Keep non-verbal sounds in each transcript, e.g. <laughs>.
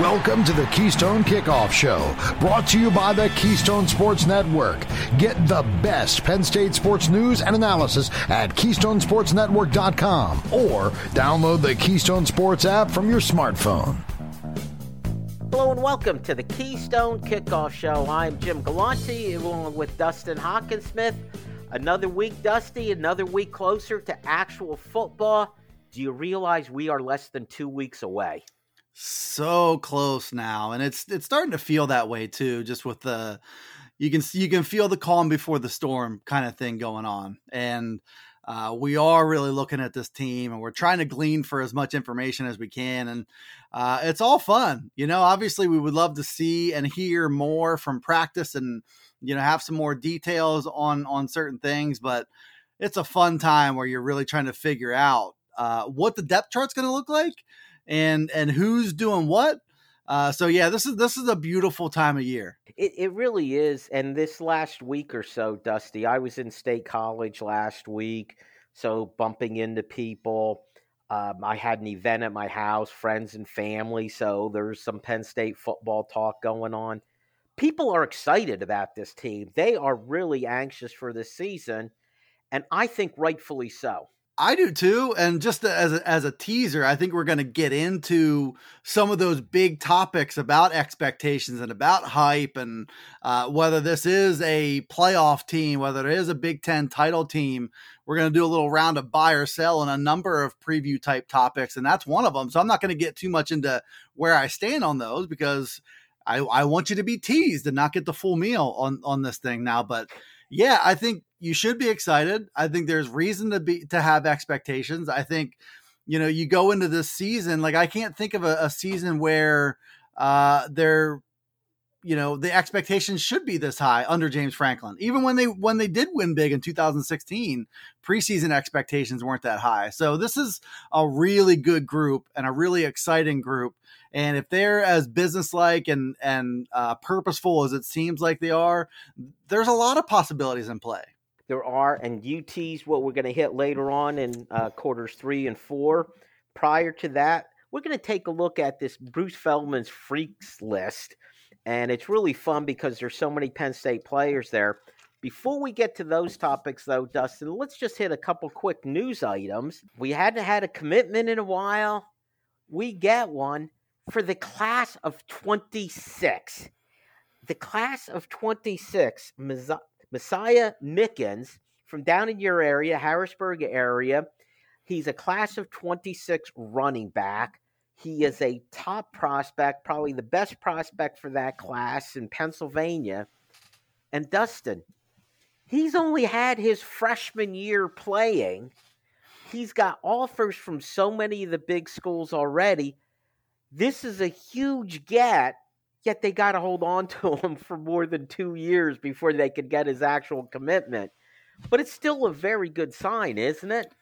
Welcome to the Keystone Kickoff Show, brought to you by the Keystone Sports Network. Get the best Penn State sports news and analysis at KeystonesportsNetwork.com or download the Keystone Sports app from your smartphone. Hello and welcome to the Keystone Kickoff Show. I'm Jim Galante along with Dustin Hockensmith. Another week, Dusty, another week closer to actual football. Do you realize we are less than two weeks away? So close now and it's it's starting to feel that way too just with the you can see, you can feel the calm before the storm kind of thing going on and uh, we are really looking at this team and we're trying to glean for as much information as we can and uh, it's all fun you know obviously we would love to see and hear more from practice and you know have some more details on on certain things but it's a fun time where you're really trying to figure out uh, what the depth chart's going to look like and and who's doing what. Uh, so yeah, this is this is a beautiful time of year. It it really is. And this last week or so, Dusty, I was in State College last week, so bumping into people. Um, I had an event at my house, friends and family, so there's some Penn State football talk going on. People are excited about this team. They are really anxious for this season, and I think rightfully so. I do too. And just as a, as a teaser, I think we're going to get into some of those big topics about expectations and about hype and uh, whether this is a playoff team, whether it is a Big Ten title team. We're going to do a little round of buy or sell and a number of preview type topics. And that's one of them. So I'm not going to get too much into where I stand on those because I, I want you to be teased and not get the full meal on, on this thing now. But yeah, I think you should be excited. I think there's reason to be to have expectations. I think you know you go into this season like I can't think of a, a season where uh there you know the expectations should be this high under James Franklin. Even when they when they did win big in 2016, preseason expectations weren't that high. So this is a really good group and a really exciting group. And if they're as businesslike and and uh, purposeful as it seems like they are, there's a lot of possibilities in play. There are, and UT's what we're going to hit later on in uh, quarters three and four. Prior to that, we're going to take a look at this Bruce Feldman's freaks list, and it's really fun because there's so many Penn State players there. Before we get to those topics, though, Dustin, let's just hit a couple quick news items. We hadn't had a commitment in a while. We get one for the class of 26. The class of 26, Messiah Mickens from down in your area, Harrisburg area. He's a class of 26 running back. He is a top prospect, probably the best prospect for that class in Pennsylvania. And Dustin, he's only had his freshman year playing. He's got offers from so many of the big schools already. This is a huge get Yet they got to hold on <laughs> to him for more than two years before they could get his actual commitment. But it's still a very good sign, isn't it?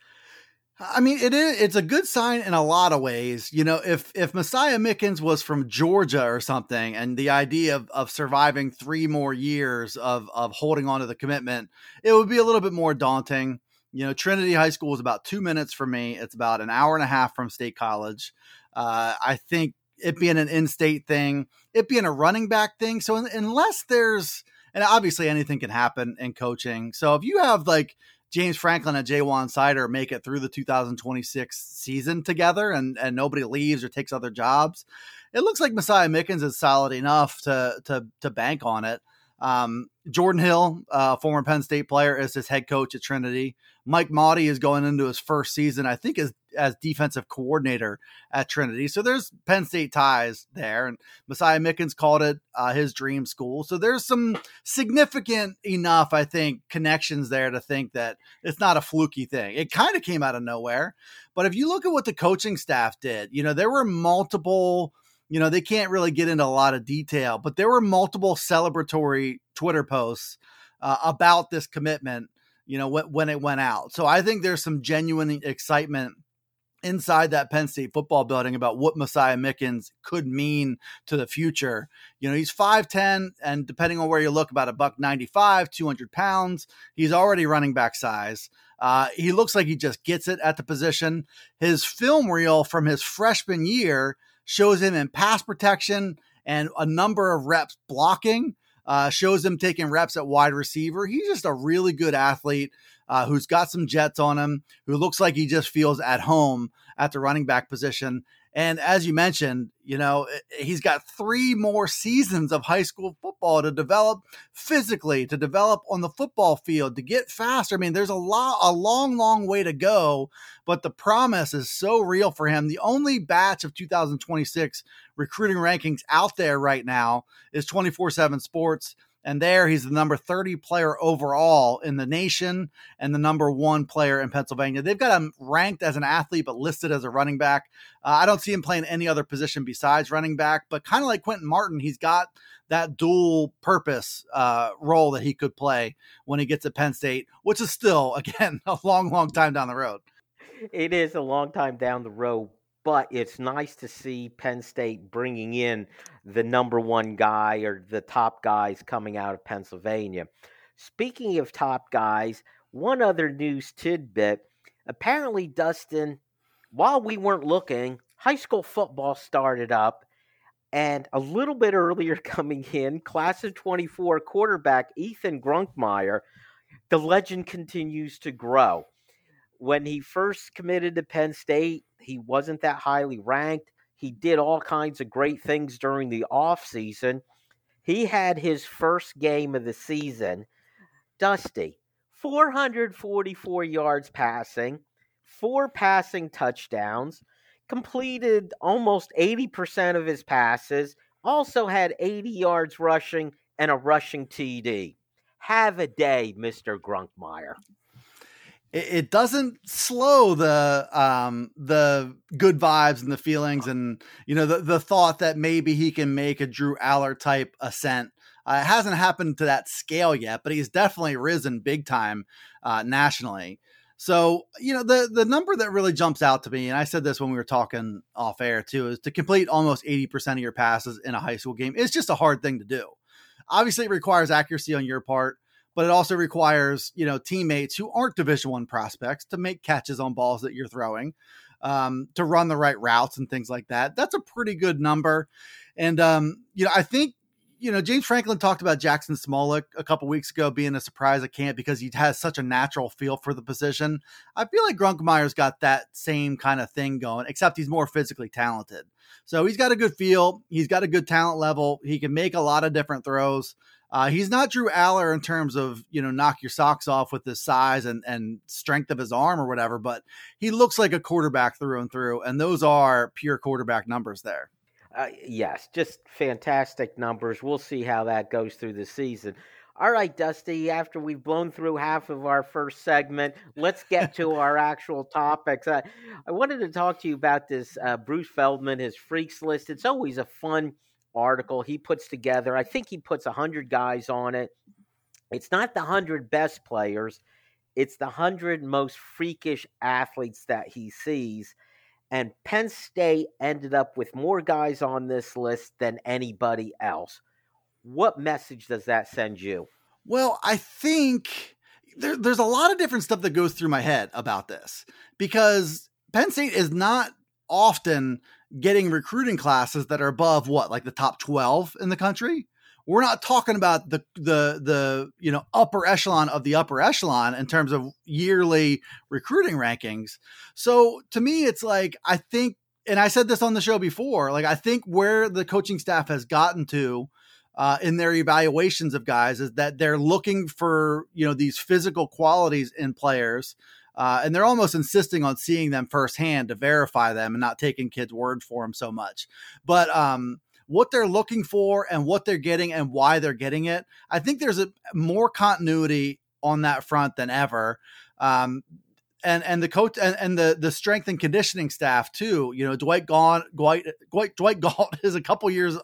I mean, it is. It's a good sign in a lot of ways. You know, if if Messiah Mickens was from Georgia or something, and the idea of, of surviving three more years of of holding on to the commitment, it would be a little bit more daunting. You know, Trinity High School is about two minutes from me. It's about an hour and a half from State College. Uh, I think it being an in-state thing, it being a running back thing. So unless there's and obviously anything can happen in coaching. So if you have like James Franklin and Ja'Juan Seider make it through the 2026 season together and and nobody leaves or takes other jobs, it looks like Messiah Mickens is solid enough to to to bank on it. Um, Jordan Hill, uh, former Penn State player, is his head coach at Trinity. Mike Motti is going into his first season, I think, as as defensive coordinator at Trinity. So there's Penn State ties there, and Messiah Mickens called it uh, his dream school. So there's some significant enough, I think, connections there to think that it's not a fluky thing. It kind of came out of nowhere, but if you look at what the coaching staff did, you know, there were multiple you know, they can't really get into a lot of detail, but there were multiple celebratory Twitter posts uh, about this commitment, you know, when, when it went out. So I think there's some genuine excitement inside that Penn State football building about what Messiah Mickens could mean to the future. You know, he's 5'10 and depending on where you look, about a buck 95, 200 pounds. He's already running back size. Uh, he looks like he just gets it at the position. His film reel from his freshman year shows him in pass protection and a number of reps blocking. Uh, shows him taking reps at wide receiver. He's just a really good athlete uh, who's got some jets on him, who looks like he just feels at home at the running back position. And as you mentioned, you know, he's got three more seasons of high school football to develop physically, to develop on the football field, to get faster. I mean, there's a lot, a long, long way to go, but the promise is so real for him. The only batch of 2026 recruiting rankings out there right now is 24 7 Sports. And there he's the number 30 player overall in the nation and the number one player in Pennsylvania. They've got him ranked as an athlete, but listed as a running back. Uh, I don't see him playing any other position besides running back, but kind of like Quinton Martin, he's got that dual purpose uh, role that he could play when he gets at Penn State, which is still, <laughs> again, a long, long time down the road. It is a long time down the road, but it's nice to see Penn State bringing in the number one guy or the top guys coming out of Pennsylvania. Speaking of top guys, one other news tidbit apparently, Dustin, while we weren't looking, high school football started up. And a little bit earlier <laughs> coming in, class of 24 quarterback Ethan Grunkemeyer, the legend continues to grow. When he first committed to Penn State, he wasn't that highly ranked. He did all kinds of great things during the off season. He had his first game of the season. Dusty, 444 yards passing, four passing touchdowns, completed almost 80% of his passes, also had 80 yards rushing and a rushing TD. Have a day, Mr. Grunkemeyer it, it doesn't slow the um the good vibes and the feelings and you know the the thought that maybe he can make a Drew Allar type ascent. Uh, it hasn't happened to that scale yet, but he's definitely risen big time uh, nationally. So, you know, the the number that really jumps out to me, and I said this when we were talking off air too, is to complete almost 80% of your passes in a high school game. It's just a hard thing to do. Obviously, it requires accuracy on your part but it also requires you know teammates who aren't division one prospects to make catches on balls that you're throwing um, to run the right routes and things like that. That's a pretty good number. And um, you know i think you know james franklin talked about jackson smolik a couple weeks ago being a surprise at camp because he has such a natural feel for the position. I feel like grunkemeyer's got that same kind of thing going except he's more physically talented. So he's got a good feel he's got a good talent level he can make a lot of different throws. Uh, he's not Drew Allar in terms of you know knock your socks off with his size and and strength of his arm or whatever, but he looks like a quarterback through and through, and those are pure quarterback numbers there. Uh, yes, just fantastic numbers. We'll see how that goes through the season. All right, Dusty, after we've blown through half of our first segment, let's get to <laughs> our actual topics. I, I wanted to talk to you about this uh, Bruce Feldman, his freaks list. It's always a fun article he puts together. I think he puts 100 guys on it. It's not the 100 best players, it's the 100 most freakish athletes that he sees. And Penn State ended up with more guys on this list than anybody else. What message does that send you? Well, I think there, there's a lot of different stuff that goes through my head about this because Penn State is not often getting recruiting classes that are above what, like the top 12 in the country. We're not talking about the the the you know upper echelon of the upper echelon in terms of yearly recruiting rankings. So to me, it's like I think, and I said this on the show before, like I think where the coaching staff has gotten to uh, in their evaluations of guys is that they're looking for you know these physical qualities in players uh, and they're almost insisting on seeing them firsthand to verify them and not taking kids' word for them so much. But um, what they're looking for and what they're getting and why they're getting it, I think there's a more continuity on that front than ever. Um, and and the coach and, and the the strength and conditioning staff too. You know, Dwight gone, Dwight Dwight, Dwight Galt <laughs> is a couple years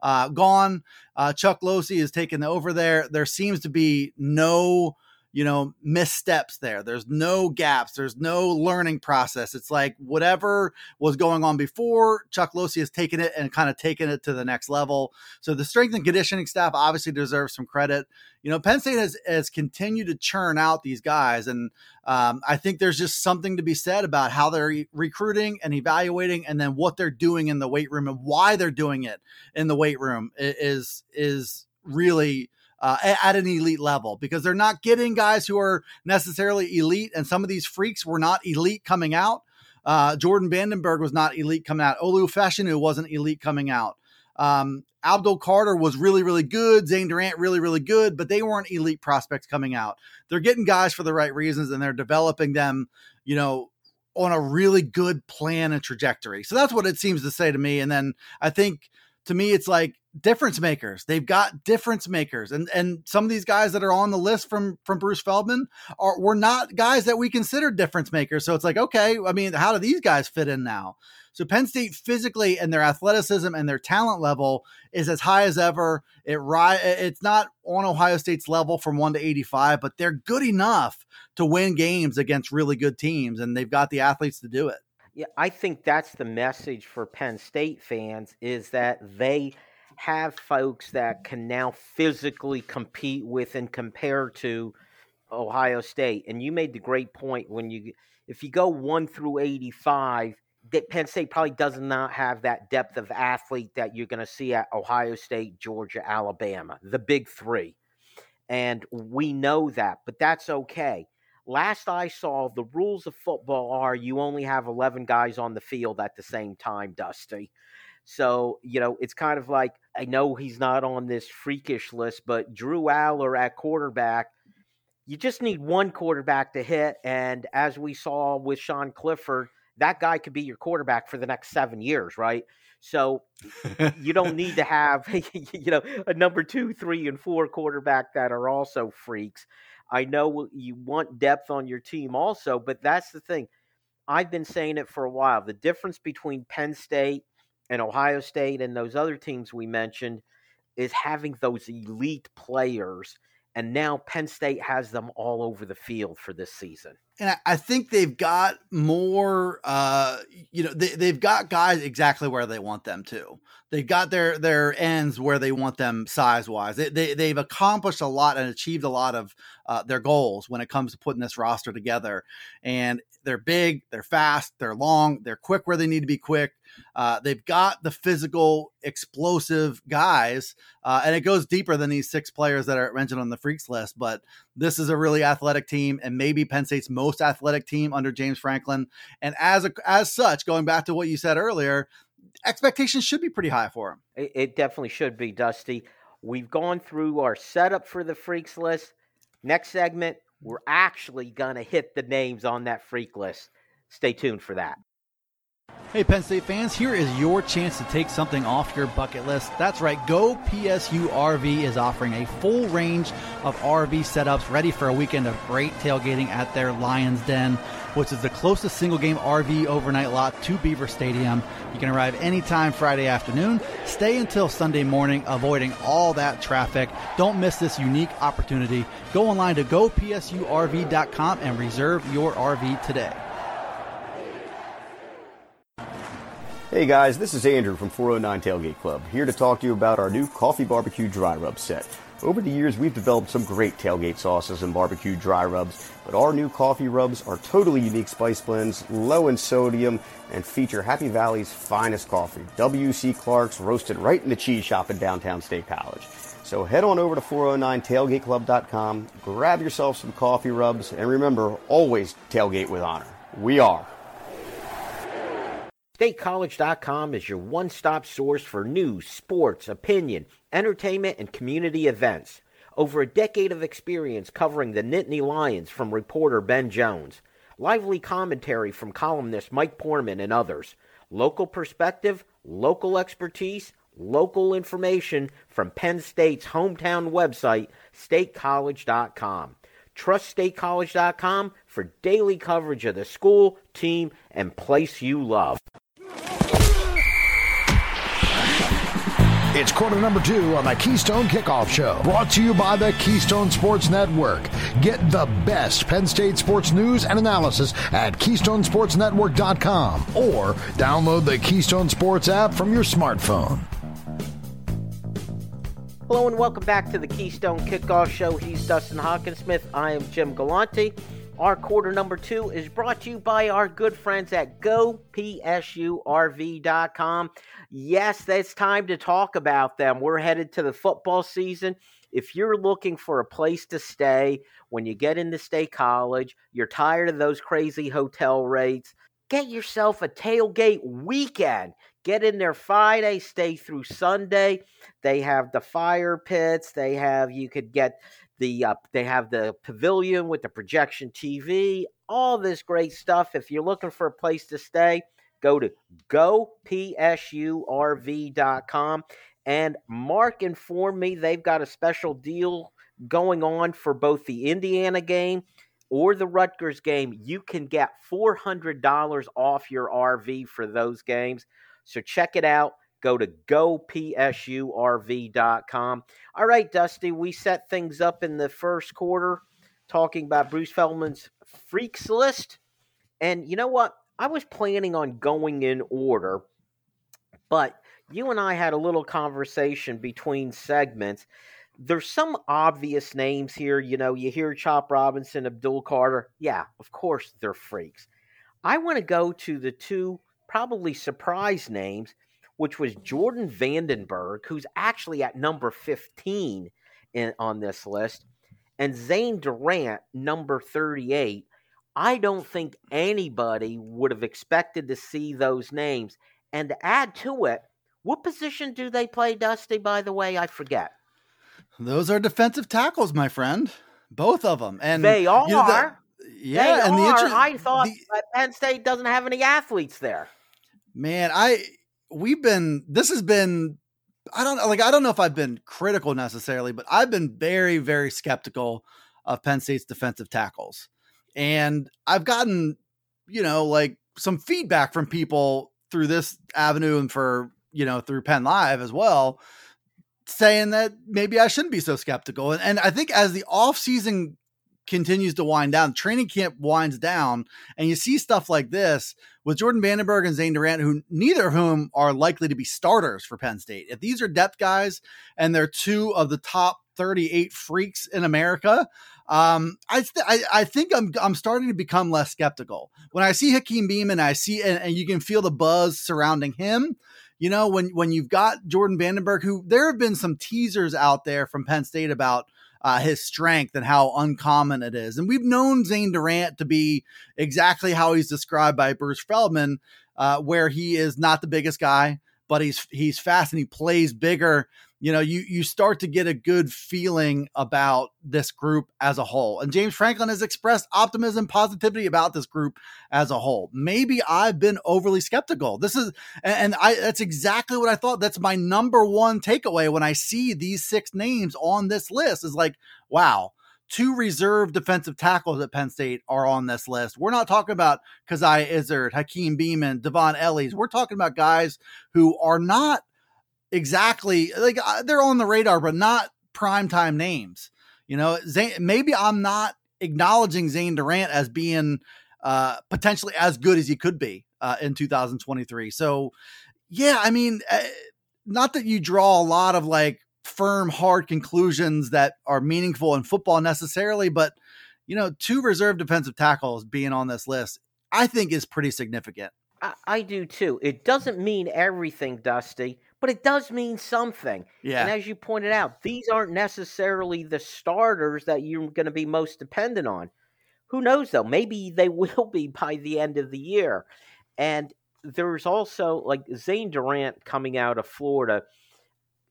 uh, gone. Uh, Chuck Losey is taken over there. There seems to be no you know, missteps there. There's no gaps. There's no learning process. It's like whatever was going on before, Chuck Losey has taken it and kind of taken it to the next level. So the strength and conditioning staff obviously deserves some credit. You know, Penn State has, has continued to churn out these guys. And um, I think there's just something to be said about how they're re- recruiting and evaluating and then what they're doing in the weight room and why they're doing it in the weight room is, is really uh, at an elite level because they're not getting guys who are necessarily elite. And some of these freaks were not elite coming out. Uh, Jordan Vandenberg was not elite coming out. Olu Fashanu wasn't elite coming out. Um, Abdul Carter was really, really good. Zane Durant, really, really good, but they weren't elite prospects coming out. They're getting guys for the right reasons and they're developing them, you know, on a really good plan and trajectory. So that's what it seems to say to me. And then I think to me, it's like difference makers. They've got difference makers, and and some of these guys that are on the list from from Bruce Feldman are were not guys that we consider difference makers. So it's like, okay, I mean, how do these guys fit in now? So Penn State physically and their athleticism and their talent level is as high as ever. It it's not on Ohio State's level from 1 to 85, but they're good enough to win games against really good teams and they've got the athletes to do it. Yeah, I think that's the message for Penn State fans is that they have folks that can now physically compete with and compare to Ohio State. And you made the great point when you if you go 1 through 85, that Penn State probably does not have that depth of athlete that you're going to see at Ohio State, Georgia, Alabama, the big 3. And we know that, but that's okay last I saw, the rules of football are you only have 11 guys on the field at the same time, Dusty. So, you know, it's kind of like I know he's not on this freakish list, but Drew Allar at quarterback, you just need one quarterback to hit. And as we saw with Sean Clifford, that guy could be your quarterback for the next seven years, right? So you don't need to <laughs> have, <laughs> you know, a number two, three, and four quarterback that are also freaks. I know you want depth on your team also, but that's the thing. I've been saying it for a while. The difference between Penn State and Ohio State and those other teams we mentioned is having those elite players. And now Penn State has them all over the field for this season. And I think they've got more uh you know they, they've got guys exactly where they want them to. They've got their their ends where they want them size wise they, they they've accomplished a lot and achieved a lot of uh, their goals when it comes to putting this roster together. And they're big they're fast they're long they're quick where they need to be quick uh, they've got the physical, explosive guys, uh, and it goes deeper than these six players that are mentioned on the freaks list. But this is a really athletic team, and maybe Penn State's most athletic team under James Franklin. And as a, as such, going back to what you said earlier, expectations should be pretty high for him. It, it definitely should be, Dusty. We've gone through our setup for the freaks list. Next segment, we're actually going to hit the names on that freak list. Stay tuned for that. Hey, Penn State fans, here is your chance to take something off your bucket list. That's right, Go PSU RV is offering a full range of RV setups ready for a weekend of great tailgating at their Lions Den, which is the closest single game RV overnight lot to Beaver Stadium. You can arrive anytime Friday afternoon, stay until Sunday morning, avoiding all that traffic. Don't miss this unique opportunity. Go online to gopsurv.com and reserve your RV today. Hey guys, this is Andrew from 409 Tailgate Club, here to talk to you about our new coffee barbecue dry rub set. Over the years, we've developed some great tailgate sauces and barbecue dry rubs, but our new coffee rubs are totally unique spice blends, low in sodium, and feature Happy Valley's finest coffee, W.C. Clark's, roasted right in the cheese shop in downtown State College. So head on over to 409tailgateclub.com, grab yourself some coffee rubs, and remember, always tailgate with honor. We are. StateCollege.com is your one stop source for news, sports, opinion, entertainment, and community events. Over a decade of experience covering the Nittany Lions from reporter Ben Jones. Lively commentary from columnist Mike Poorman and others. Local perspective, local expertise, local information from Penn State's hometown website, statecollege.com. Trust statecollege.com for daily coverage of the school, team, and place you love. It's quarter number two on the Keystone Kickoff Show, brought to you by the Keystone Sports Network. Get the best Penn State sports news and analysis at KeystonesportsNetwork.com or download the Keystone Sports app from your smartphone. Hello and welcome back to the Keystone Kickoff Show. He's Dustin Hockensmith. I am Jim Galante. Our quarter number two is brought to you by our good friends at GoPSURV.com. Yes, it's time to talk about them. We're headed to the football season. If you're looking for a place to stay when you get into state college, you're tired of those crazy hotel rates, get yourself a tailgate weekend. Get in there Friday, stay through Sunday. They have the fire pits. They have you could get the uh, they have the pavilion with the projection TV. All this great stuff. If you're looking for a place to stay, go to gopsurv.com. And Mark informed me they've got a special deal going on for both the Indiana game or the Rutgers game. You can get $400 off your RV for those games. So check it out. Go to gopsurv.com. All right, Dusty, we set things up in the first quarter talking about Bruce Feldman's freaks list. And you know what? I was planning on going in order, but you and I had a little conversation between segments. There's some obvious names here. You know, you hear Chop Robinson, Abdul Carter. Yeah, of course they're freaks. I want to go to the two probably surprise names, which was Jordan Vandenberg, who's actually at number 15 in, on this list, and Zane Durant, number 38. I don't think anybody would have expected to see those names. And to add to it, what position do they play, Dusty, by the way? I forget. Those are defensive tackles, my friend. Both of them. And they are. You know, the, yeah, they and are. the inter- I thought the, Penn State doesn't have any athletes there. Man, I we've been this has been I don't like I don't know if I've been critical necessarily, but I've been very very skeptical of Penn State's defensive tackles. And I've gotten, you know, like some feedback from people through this avenue and for, you know, through Penn Live as well, saying that maybe I shouldn't be so skeptical. And, and I think as the off season continues to wind down, training camp winds down, and you see stuff like this with Jordan Vandenberg and Zane Durant, who neither of whom are likely to be starters for Penn State. If these are depth guys and they're two of the top 38 freaks in America, um, I, th- I, I think I'm I'm starting to become less skeptical when I see Hakeem Beam and I see and, and you can feel the buzz surrounding him. You know when when you've got Jordan Vandenberg, who there have been some teasers out there from Penn State about uh, his strength and how uncommon it is, and we've known Zane Durant to be exactly how he's described by Bruce Feldman, uh, where he is not the biggest guy, but he's he's fast and he plays bigger you know, you you start to get a good feeling about this group as a whole. And James Franklin has expressed optimism, positivity about this group as a whole. Maybe I've been overly skeptical. This is and I that's exactly what I thought. That's my number one takeaway when I see these six names on this list is like, wow, two reserve defensive tackles at Penn State are on this list. We're not talking about Coziah Izzard, Hakeem Beamon, Dvon Ellies. We're talking about guys who are not exactly like uh, they're on the radar, but not primetime names. You know, Zane, maybe I'm not acknowledging Zane Durant as being uh, potentially as good as he could be uh, in 2023. So, yeah, I mean, uh, not that you draw a lot of like firm, hard conclusions that are meaningful in football necessarily, but you know, two reserve defensive tackles being on this list, I think is pretty significant. I, I do too. It doesn't mean everything, Dusty but it does mean something. Yeah. And as you pointed out, these aren't necessarily the starters that you're going to be most dependent on. Who knows though? Maybe they <laughs> will be by the end of the year. And there's also like Zane Durant coming out of Florida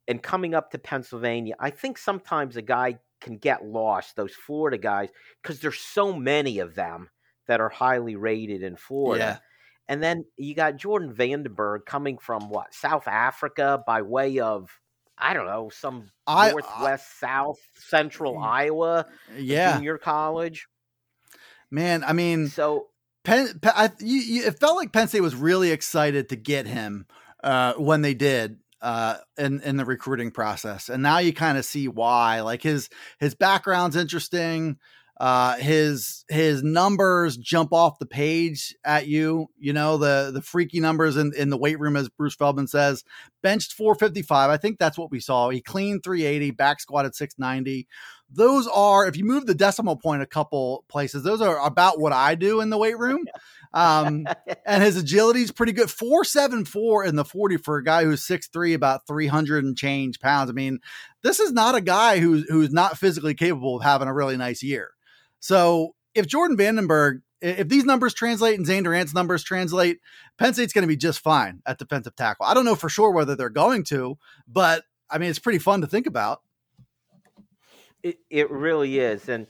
and coming up to Pennsylvania. I think sometimes a guy can get lost, those Florida guys, because there's so many of them that are highly rated in Florida. Yeah. And then you got Jordan Vandenberg coming from what South Africa by way of I don't know some I, northwest, I, south, central Iowa, yeah, junior college. Man, I mean, so Penn, Penn I, you, you, it felt like Penn State was really excited to get him uh, when they did. uh, in in the recruiting process, and now you kind of see why. Like his his background's interesting. Uh, his his numbers jump off the page at you. You know the the freaky numbers in, in the weight room, as Bruce Feldman says. Benched 455. I think that's what we saw. He cleaned 380, back squatted 690. Those are, if you move the decimal point a couple places, those are about what I do in the weight room. Um, <laughs> and his agility is pretty good. 474 in the 40 for a guy who's 6'3, about 300 and change pounds. I mean, this is not a guy who's who's not physically capable of having a really nice year. So if Jordan Vandenberg, if these numbers translate and Zane Durant's numbers translate, Penn State's going to be just fine at defensive tackle. I don't know for sure whether they're going to, but I mean, it's pretty fun to think about. It, it really is. And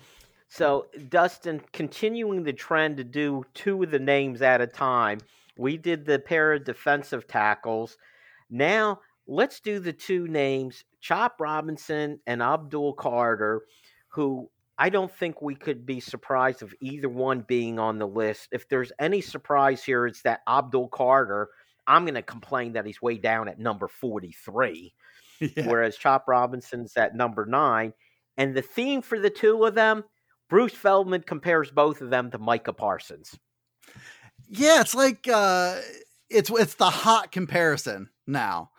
so, Dustin, continuing the trend to do two of the names at a time, we did the pair of defensive tackles. Now, let's do the two names Chop Robinson and Abdul Carter, who I don't think we could be surprised of either one being on the list. If there's any surprise here, it's that Abdul Carter. I'm going to complain that he's way down at number 43, <laughs> yeah. whereas Chop Robinson's at number nine. And the theme for the two of them, Bruce Feldman compares both of them to Micah Parsons. Yeah, it's like uh, it's it's the hot comparison now.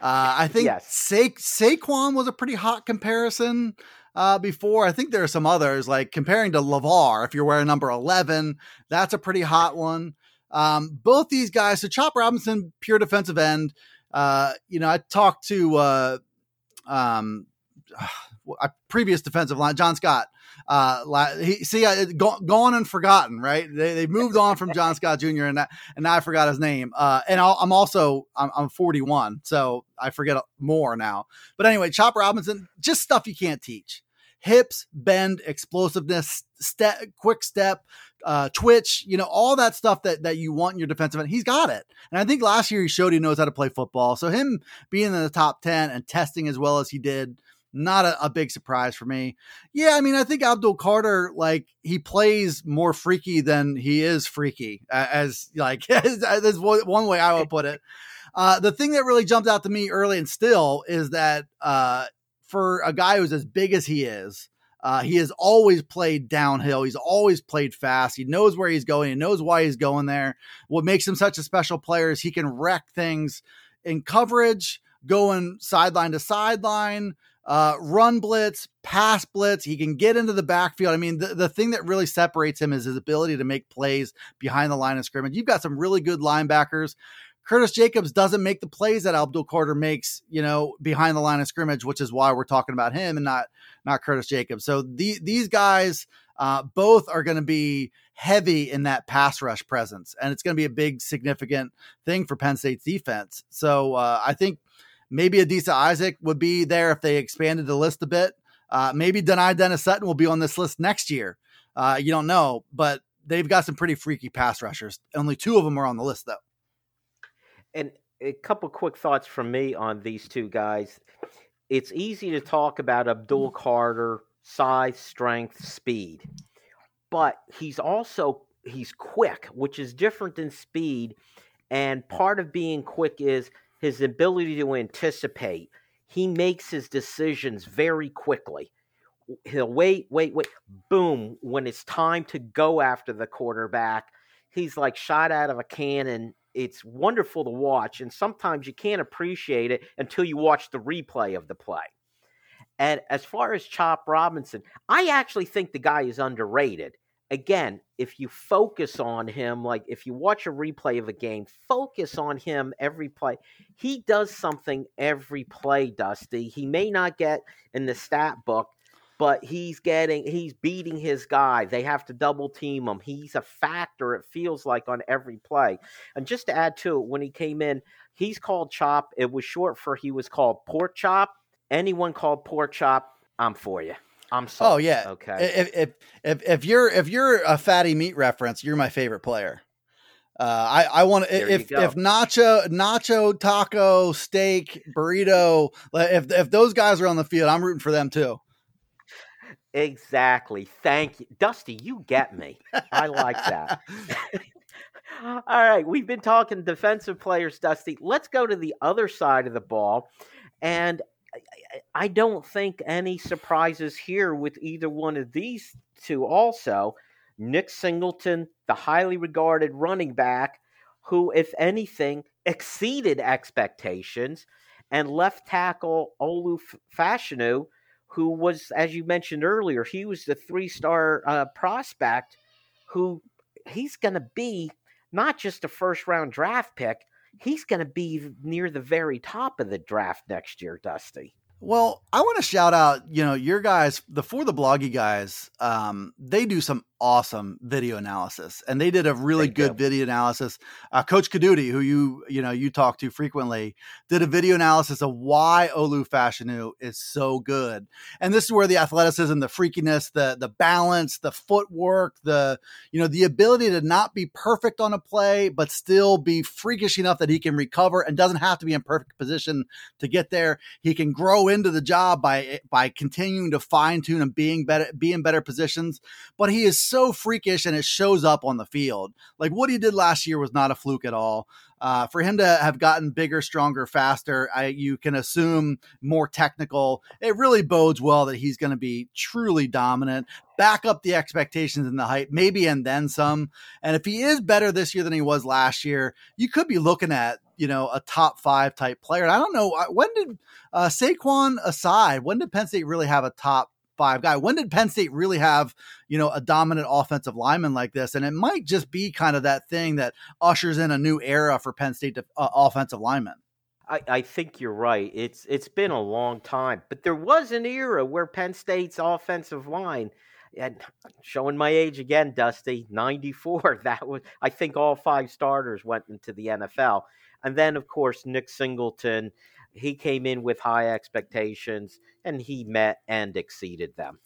Uh, I think yes. Sa- Saquon was a pretty hot comparison uh, before. I think there are some others like comparing to LaVar. If you're wearing number 11, that's a pretty hot one. Um, both these guys, so Chop Robinson, pure defensive end. Uh, you know, I talked to uh, um, <sighs> a previous defensive line, John Scott. Uh, he see, uh, gone and forgotten, right? They, they moved on from John <laughs> Scott Jr. and and now I forgot his name. Uh, and i am also I'm, I'm 41, so I forget more now. But anyway, Chop Robinson, just stuff you can't teach. Hips, bend, explosiveness, step, quick step, uh, twitch, you know, all that stuff that that you want in your defensive end. He's got it. And I think last year he showed he knows how to play football. So him being in the top 10 and testing as well as he did not a, a, big surprise for me. Yeah, I mean, I think Abdul Carter, like, he plays more freaky than he is freaky, as like <laughs> as, one way I would put it. Uh, the thing that really jumped out to me early and still is that uh, for a guy who's as big as he is, uh, he has always played downhill. He's always played fast. He knows where he's going. He knows why he's going there. What makes him such a special player is he can wreck things in coverage, going sideline to sideline, uh, run blitz, pass blitz. He can get into the backfield. I mean, the, the thing that really separates him is his ability to make plays behind the line of scrimmage. You've got some really good linebackers. Curtis Jacobs doesn't make the plays that Abdul Carter makes, you know, behind the line of scrimmage, which is why we're talking about him and not not Curtis Jacobs. So the, these guys uh, both are going to be heavy in that pass rush presence, and it's going to be a big, significant thing for Penn State's defense. So uh, I think Maybe Adisa Isaac would be there if they expanded the list a bit. Uh, maybe Dani Dennis Sutton will be on this list next year. Uh, you don't know, but they've got some pretty freaky pass rushers. Only two of them are on the list, though. And a couple quick thoughts from me on these two guys. It's easy to talk about Abdul Carter, size, strength, speed, but he's also he's quick, which is different than speed. And part of being quick is his ability to anticipate. He makes his decisions very quickly. He'll wait, wait, wait. Boom. When it's time to go after the quarterback, he's like shot out of a cannon. It's wonderful to watch. And sometimes you can't appreciate it until you watch the replay of the play. And as far as Chop Robinson, I actually think the guy is underrated again, if you focus on him, like if you watch a replay of a game, focus on him every play. He does something every play, Dusty. He may not get in the stat book, but he's getting, he's beating his guy. They have to double team him. He's a factor, it feels like, on every play. And just to add to it, when he came in, he's called Chop. It was short for he was called Pork Chop. Anyone called Pork Chop, I'm for you. I'm sorry. Oh yeah. Okay. If, if if if you're if you're a fatty meat reference, you're my favorite player. Uh, I I want to if if nacho nacho taco steak burrito if if those guys are on the field, I'm rooting for them too. Exactly. Thank you, Dusty. You get me. I like that. <laughs> <laughs> All right, we've been talking defensive players, Dusty. Let's go to the other side of the ball. And I don't think any surprises here with either one of these two, also. Nick Singleton, the highly regarded running back, who, if anything, exceeded expectations, and left tackle Olu Fashanu, who was, as you mentioned earlier, he was the three star uh, prospect who he's going to be not just a first round draft pick, he's going to be near the very top of the draft next year, Dusty. Well, I want to shout out, you know, your guys, the For the Bloggy guys, um, they do some awesome video analysis, and they did a really Thank good you. video analysis. Uh, Coach Kadudi, who you you know you talk to frequently, did a video analysis of why Olu Fashanu is so good, and this is where the athleticism, the freakiness, the the balance, the footwork, the you know the ability to not be perfect on a play, but still be freakish enough that he can recover and doesn't have to be in perfect position to get there. He can grow into the job by by continuing to fine tune and being better, be in better positions, but he is so freakish and it shows up on the field. Like what he did last year was not a fluke at all. Uh, for him to have gotten bigger, stronger, faster, I, you can assume more technical. It really bodes well that he's going to be truly dominant, back up the expectations and the hype, maybe and then some. And if he is better this year than he was last year, you could be looking at you know a top five type player. And I don't know when did uh, Saquon aside, when did Penn State really have a top five guy. When did Penn State really have, you know, a dominant offensive lineman like this? And it might just be kind of that thing that ushers in a new era for Penn State to, uh, offensive linemen. I, I, think you're right. It's it's been a long time, but there was an era where Penn State's offensive line, and showing my age again, Dusty, '94. <laughs> That was I think all five starters went into the NFL, and then of course Nick Singleton he came in with high expectations and he met and exceeded them.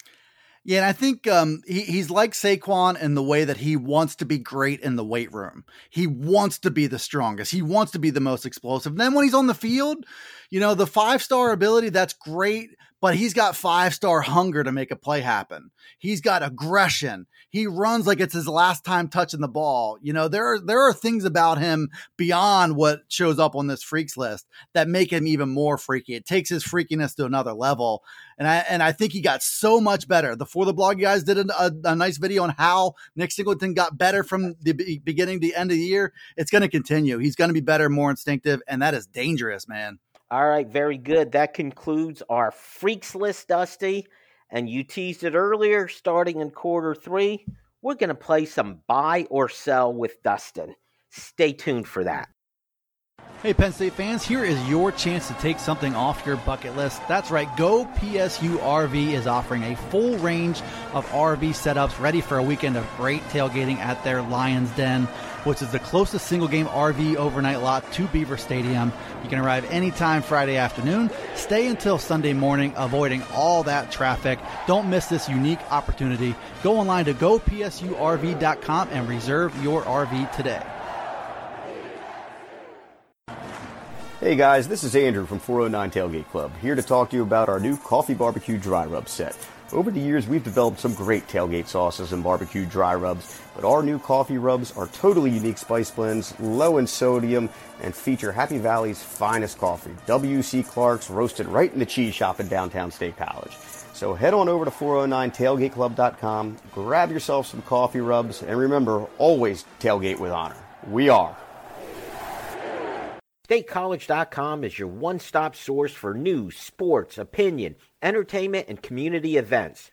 Yeah, and I think um, he, he's like Saquon in the way that he wants to be great in the weight room. He wants to be the strongest. He wants to be the most explosive. then when he's on the field, you know, the five star ability, that's great, but he's got five star hunger to make a play happen. He's got aggression. He runs like it's his last time touching the ball. You know, there are there are things about him beyond what shows up on this freaks list that make him even more freaky. It takes his freakiness to another level. And I and I think he got so much better. The For the Blog guys did a, a, a nice video on how Nick Singleton got better from the beginning to the end of the year. It's going to continue. He's going to be better, more instinctive, and that is dangerous, man. All right, very good. That concludes our freaks list, Dusty. And you teased it earlier, starting in quarter three, we're going to play some buy or sell with Dustin. Stay tuned for that. Hey, Penn State fans, here is your chance to take something off your bucket list. That's right, Go PSU RV is offering a full range of RV setups ready for a weekend of great tailgating at their Lions Den, which is the closest single game RV overnight lot to Beaver Stadium. You can arrive anytime Friday afternoon, stay until Sunday morning, avoiding all that traffic. Don't miss this unique opportunity. Go online to gopsurv.com and reserve your RV today. Hey guys, this is Andrew from 409 Tailgate Club, here to talk to you about our new coffee barbecue dry rub set. Over the years, we've developed some great tailgate sauces and barbecue dry rubs, but our new coffee rubs are totally unique spice blends, low in sodium, and feature Happy Valley's finest coffee, W.C. Clark's, roasted right in the cheese shop in downtown State College. So head on over to 409tailgateclub.com, grab yourself some coffee rubs, and remember, always tailgate with honor. We are. StateCollege.com is your one stop source for news, sports, opinion, entertainment, and community events.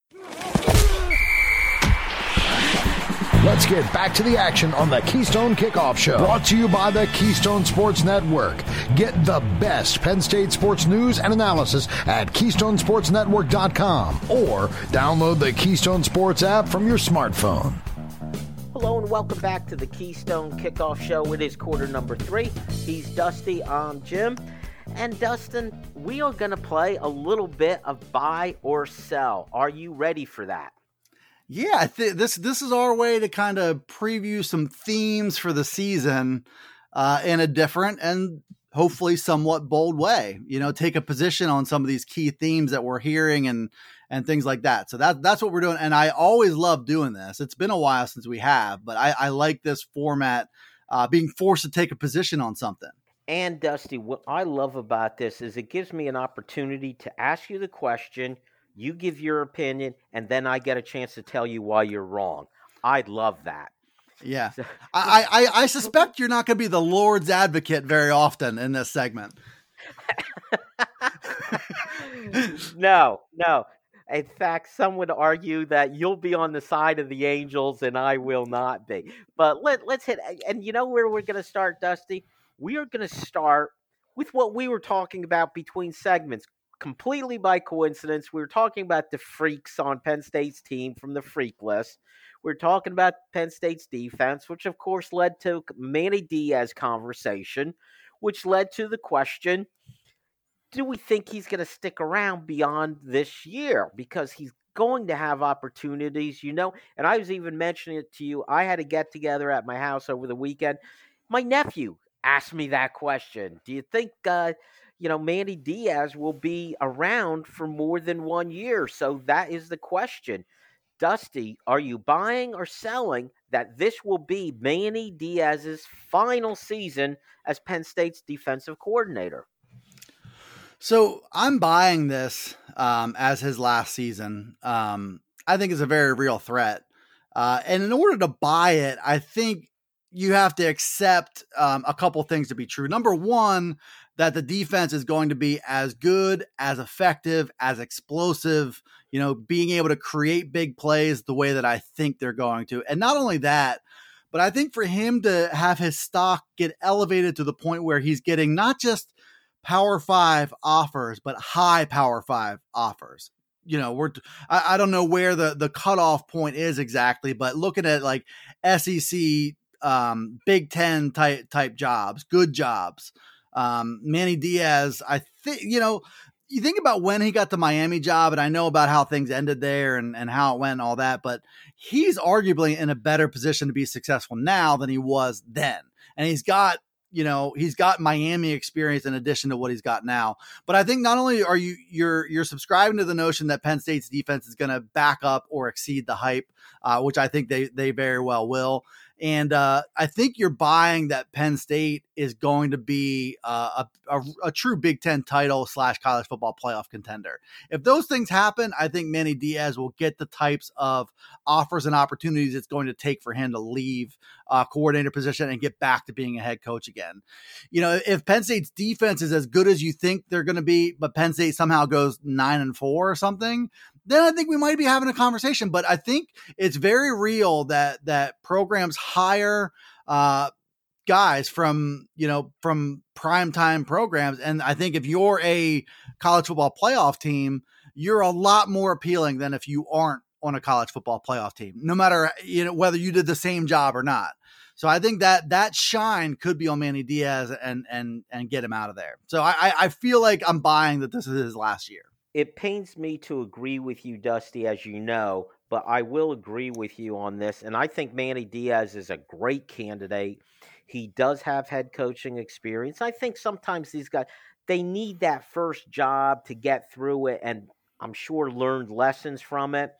Let's get back to the action on the Keystone Kickoff Show. Brought to you by the Keystone Sports Network. Get the best Penn State sports news and analysis at KeystonesportsNetwork.com or download the Keystone Sports app from your smartphone. Hello and welcome back to the Keystone Kickoff Show. It is quarter number three. He's Dusty. I'm Jim. And Dustin, we are going to play a little bit of buy or sell. Are you ready for that? Yeah, think this this is our way to kind of preview some themes for the season uh, in a different and hopefully somewhat bold way. You know, take a position on some of these key themes that we're hearing and and things like that. So that that's what we're doing. And I always love doing this. It's been a while since we have, but I, I like this format, uh, being forced to take a position on something. And Dusty, what I love about this is it gives me an opportunity to ask you the question, you give your opinion, and then I get a chance to tell you why you're wrong. I'd love that. Yeah, I, I I suspect you're not going to be the Lord's advocate very often in this segment. <laughs> no, no. In fact, some would argue that you'll be on the side of the Angels and I will not be. But let let's hit and you know where we're going to start, Dusty? We are going to start with what we were talking about between segments. Completely by coincidence, we were talking about the freaks on Penn State's team from the freak list. We're talking about Penn State's defense, which of course led to Manny Diaz conversation, which led to the question do we think he's going to stick around beyond this year? Because he's going to have opportunities, you know. And I was even mentioning it to you. I had a get together at my house over the weekend. My nephew asked me that question. Do you think, uh, you know, Manny Diaz will be around for more than one year? So that is the question. Dusty, are you buying or selling that this will be Manny Diaz's final season as Penn State's defensive coordinator? So I'm buying this um, as his last season. Um, I think it's a very real threat. Uh, and in order to buy it, I think you have to accept um, a couple things to be true. Number one, that the defense is going to be as good, as effective, as explosive, you know, being able to create big plays the way that I think they're going to. And not only that, but I think for him to have his stock get elevated to the point where he's getting not just power five offers, but high power five offers. You know, we're I, I don't know where the the cutoff point is exactly, but looking at like SEC um Big Ten type type jobs, good jobs. Um Manny Diaz, I think you know, you think about when he got the Miami job, and I know about how things ended there and, and how it went and all that, but he's arguably in a better position to be successful now than he was then. And he's got you know he's got Miami experience in addition to what he's got now. But I think not only are you you're you're subscribing to the notion that Penn State's defense is going to back up or exceed the hype, uh, which I think they they very well will. And uh, I think you're buying that Penn State is going to be uh, a, a, a, true Big Ten title slash college football playoff contender. If those things happen, I think Manny Diaz will get the types of offers and opportunities it's going to take for him to leave uh, coordinator position and get back to being a head coach again. You know, if Penn State's defense is as good as you think they're going to be, but Penn State somehow goes nine and four or something, then I think we might be having a conversation. But I think it's very real that that programs hire uh, guys from you know from prime time programs, and I think if you're a college football playoff team, you're a lot more appealing than if you aren't on a college football playoff team, no matter you know whether you did the same job or not. So I think that that shine could be on Manny Diaz and and and get him out of there. So I I feel like I'm buying that this is his last year it pains me to agree with you, Dusty, as you know, but I will agree with you on this. And I think Manny Diaz is a great candidate. He does have head coaching experience. I think sometimes these guys they need that first job to get through it and I'm sure learned lessons from it.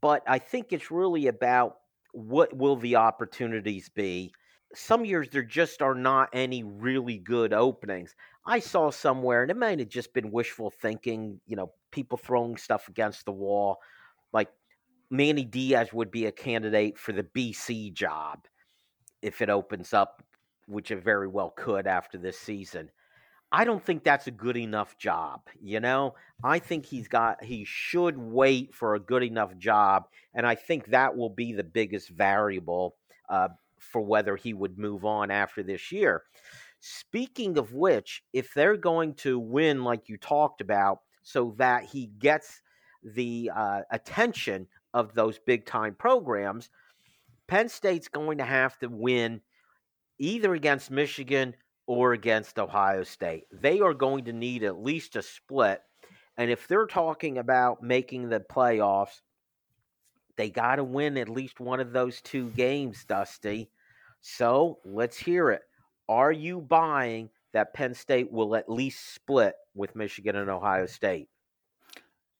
But I think it's really about what will the opportunities be. Some years there just are not any really good openings. I saw somewhere, and it might have just been wishful thinking, you know, people throwing stuff against the wall. Like Manny Diaz would be a candidate for the BC job if it opens up, which it very well could after this season. I don't think that's a good enough job. You know, I think he's got, he should wait for a good enough job. And I think that will be the biggest variable uh, for whether he would move on after this year. Speaking of which, if they're going to win like you talked about, so that he gets the uh, attention of those big time programs, Penn State's going to have to win either against Michigan or against Ohio State. They are going to need at least a split. And if they're talking about making the playoffs, they got to win at least one of those two games, Dusty. So let's hear it. Are you buying that Penn State will at least split with Michigan and Ohio State?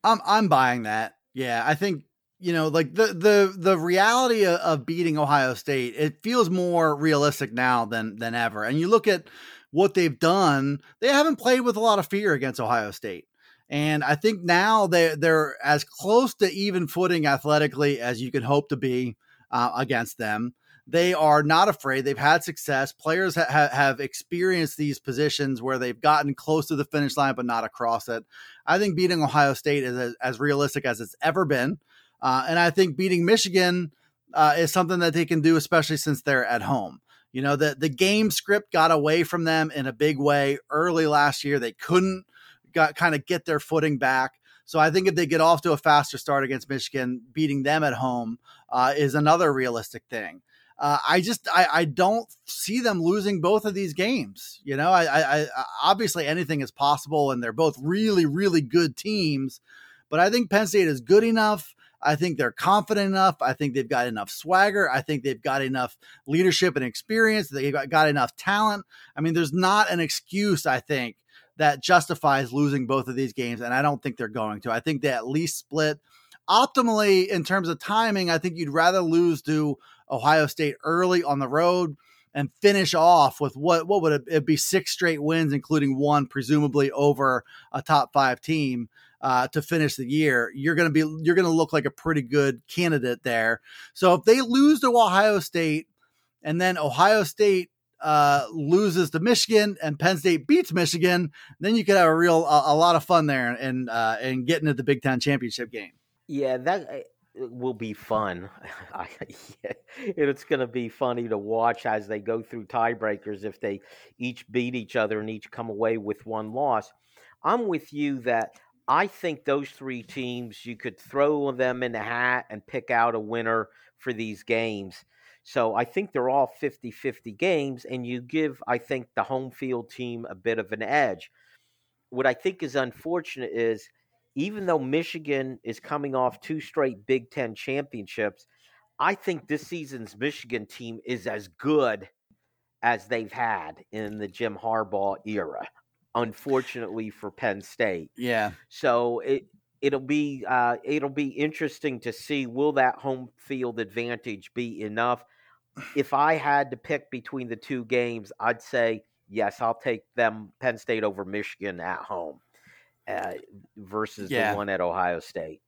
I'm I'm buying that. Yeah, I think you know, like the the the reality of, of beating Ohio State, it feels more realistic now than than ever. And you look at what they've done; they haven't played with a lot of fear against Ohio State. And I think now they they're as close to even footing athletically as you can hope to be uh, against them. They are not afraid. They've had success. Players ha- have experienced these positions where they've gotten close to the finish line but not across it. I think beating Ohio State is as, as realistic as it's ever been, uh, and I think beating Michigan uh, is something that they can do, especially since they're at home. You know, the the game script got away from them in a big way early last year. They couldn't got kind of get their footing back. So I think if they get off to a faster start against Michigan, beating them at home uh, is another realistic thing. Uh, I just I, I don't see them losing both of these games. You know, I, I, obviously anything is possible, and they're both really really good teams. But I think Penn State is good enough. I think they're confident enough. I think they've got enough swagger. I think they've got enough leadership and experience. They've got, got enough talent. I mean, there's not an excuse, I think, that justifies losing both of these games. And I don't think they're going to. I think they at least split. Optimally, in terms of timing, I think you'd rather lose to Ohio State early on the road and finish off with what what would it, be six straight wins, including one presumably over a top five team uh, to finish the year. You're gonna be you're gonna look like a pretty good candidate there. So if they lose to Ohio State and then Ohio State uh, loses to Michigan and Penn State beats Michigan, then you could have a real a, a lot of fun there and uh, and getting to the Big Ten championship game. Yeah, that will be fun. <laughs> it's going to be funny to watch as they go through tiebreakers if they each beat each other and each come away with one loss. I'm with you that I think those three teams you could throw them in the hat and pick out a winner for these games. So I think they're all 50 50 games, and you give, I think, the home field team a bit of an edge. What I think is unfortunate is even though Michigan is coming off two straight Big Ten championships, I think this season's Michigan team is as good as they've had in the Jim Harbaugh era. Unfortunately for Penn State, yeah. So it it'll be uh, it'll be interesting to see will that home field advantage be enough if I had to pick between the two games, I'd say yes, I'll take them Penn State over Michigan at home uh, versus yeah. the one at Ohio State.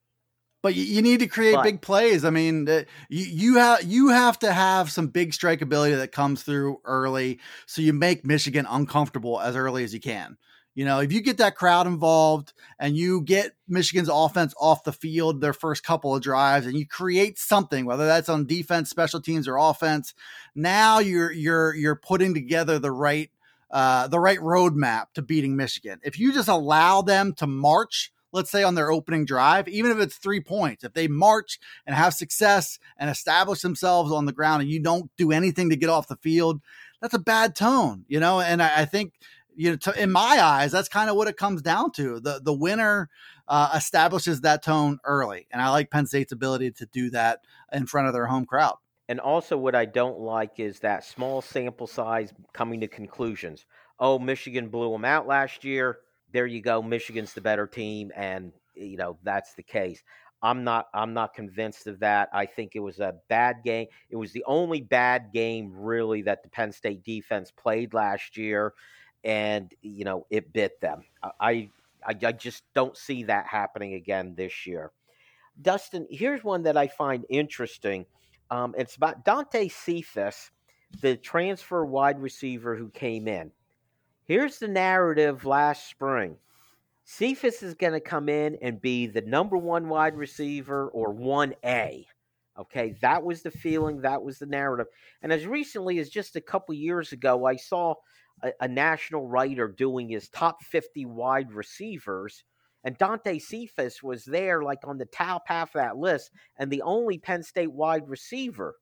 But you, need to create but, big plays. I mean, you you have you have to have some big strike ability that comes through early, so you make Michigan uncomfortable as early as you can. You know, if you get that crowd involved and you get Michigan's offense off the field their first couple of drives and you create something, whether that's on defense, special teams, or offense, now you're you're you're putting together the right uh, the right roadmap to beating Michigan. If you just allow them to march, let's say on their opening drive, even if it's three points, if they march and have success and establish themselves on the ground and you don't do anything to get off the field, that's a bad tone, you know. And I, I think you know, to, in my eyes, that's kind of what it comes down to. The the winner uh, establishes that tone early, and I like Penn State's ability to do that in front of their home crowd. And also, what I don't like is that small sample size coming to conclusions. Oh, Michigan blew them out last year. There you go. Michigan's the better team, and you know that's the case. I'm not. I'm not convinced of that. I think it was a bad game. It was the only bad game really that the Penn State defense played last year and you know it bit them. I, I I just don't see that happening again this year. Dustin, here's one that I find interesting. Um, it's about Dante Cephas, the transfer wide receiver who came in. Here's the narrative last spring. Cephas is going to come in and be the number one wide receiver or 1A. Okay, that was the feeling, that was the narrative. And as recently as just a couple years ago, I saw a, a national writer doing his top 50 wide receivers. And Dante Cephas was there, like on the top half of that list, and the only Penn State wide receiver.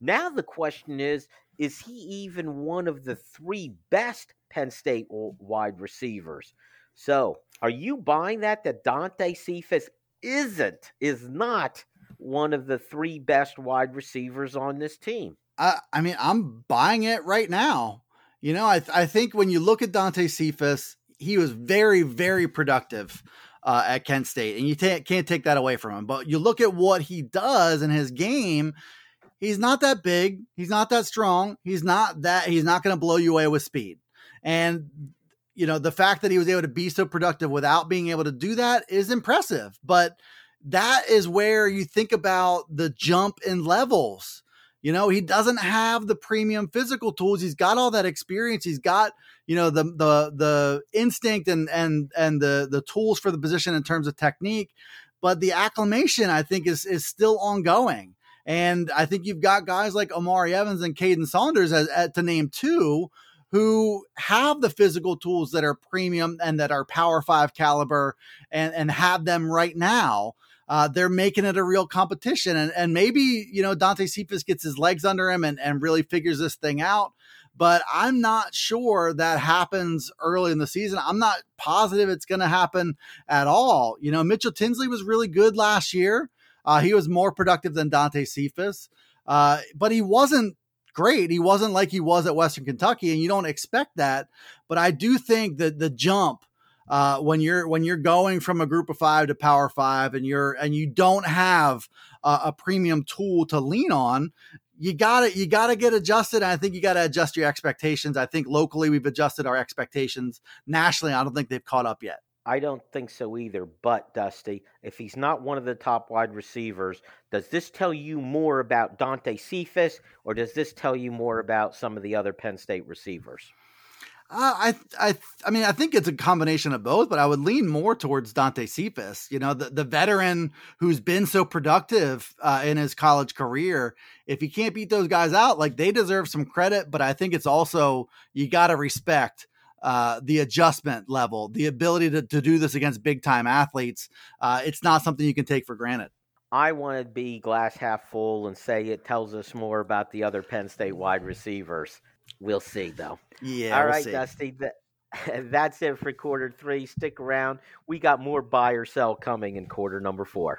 Now the question is is he even one of the three best Penn State wide receivers? So, are you buying that that Dante Cephas isn't is not one of the three best wide receivers on this team? Uh, I mean, I'm buying it right now. You know, I, th- I think when you look at Dante Cephas, he was very, very productive uh, at Kent State, and you ta- can't take that away from him. But you look at what he does in his game. He's not that big. He's not that strong. He's not that. He's not going to blow you away with speed. And you know the fact that he was able to be so productive without being able to do that is impressive. But that is where you think about the jump in levels you know, he doesn't have the premium physical tools. He's got all that experience. He's got, you know, the the the instinct and and and the the tools for the position in terms of technique, but the acclimation I think is is still ongoing. And I think you've got guys like Omari Evans and Kaden Saunders as, as to name two who have the physical tools that are premium and that are power five caliber and, and have them right now uh, they're making it a real competition. And, and maybe, you know, Dante Cephas gets his legs under him and, and really figures this thing out. But I'm not sure that happens early in the season. I'm not positive it's going to happen at all. You know, Mitchell Tinsley was really good last year. Uh, he was more productive than Dante Cephas, uh, but he wasn't great. He wasn't like he was at Western Kentucky, and you don't expect that. But I do think that the jump uh, when you're when you're going from a group of five to power five and you're and you don't have a, a premium tool to lean on you got to you got to get adjusted i think you got to adjust your expectations i think locally we've adjusted our expectations nationally i don't think they've caught up yet I don't think so either. But, Dusty, if he's not one of the top wide receivers, does this tell you more about Dante Cephas or does this tell you more about some of the other Penn State receivers? Uh, I, I, I mean, I think it's a combination of both, but I would lean more towards Dante Cephas. You know, the, the veteran who's been so productive uh, in his college career. If he can't beat those guys out, like they deserve some credit, but I think it's also you got to respect uh, the adjustment level, the ability to, to do this against big time athletes. Uh, it's not something you can take for granted. I want to be glass half full and say it tells us more about the other Penn State wide receivers. We'll see, though. Yeah. All we'll right, see. Dusty. <laughs> that's it for quarter three. Stick around. We got more buy or sell coming in quarter number four.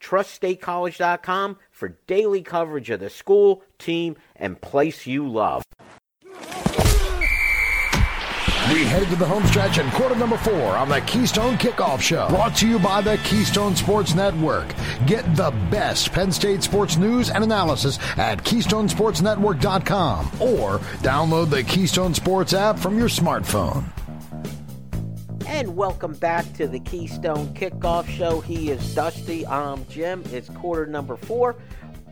Trust statecollege.com for daily coverage of the school, team, and place you love. We head to the home stretch in quarter number four on the Keystone Kickoff Show. Brought to you by the Keystone Sports Network. Get the best Penn State sports news and analysis at KeystonesportsNetwork.com or download the Keystone Sports app from your smartphone. And welcome back to the Keystone Kickoff Show. He is Dusty. I'm Jim. It's quarter number four.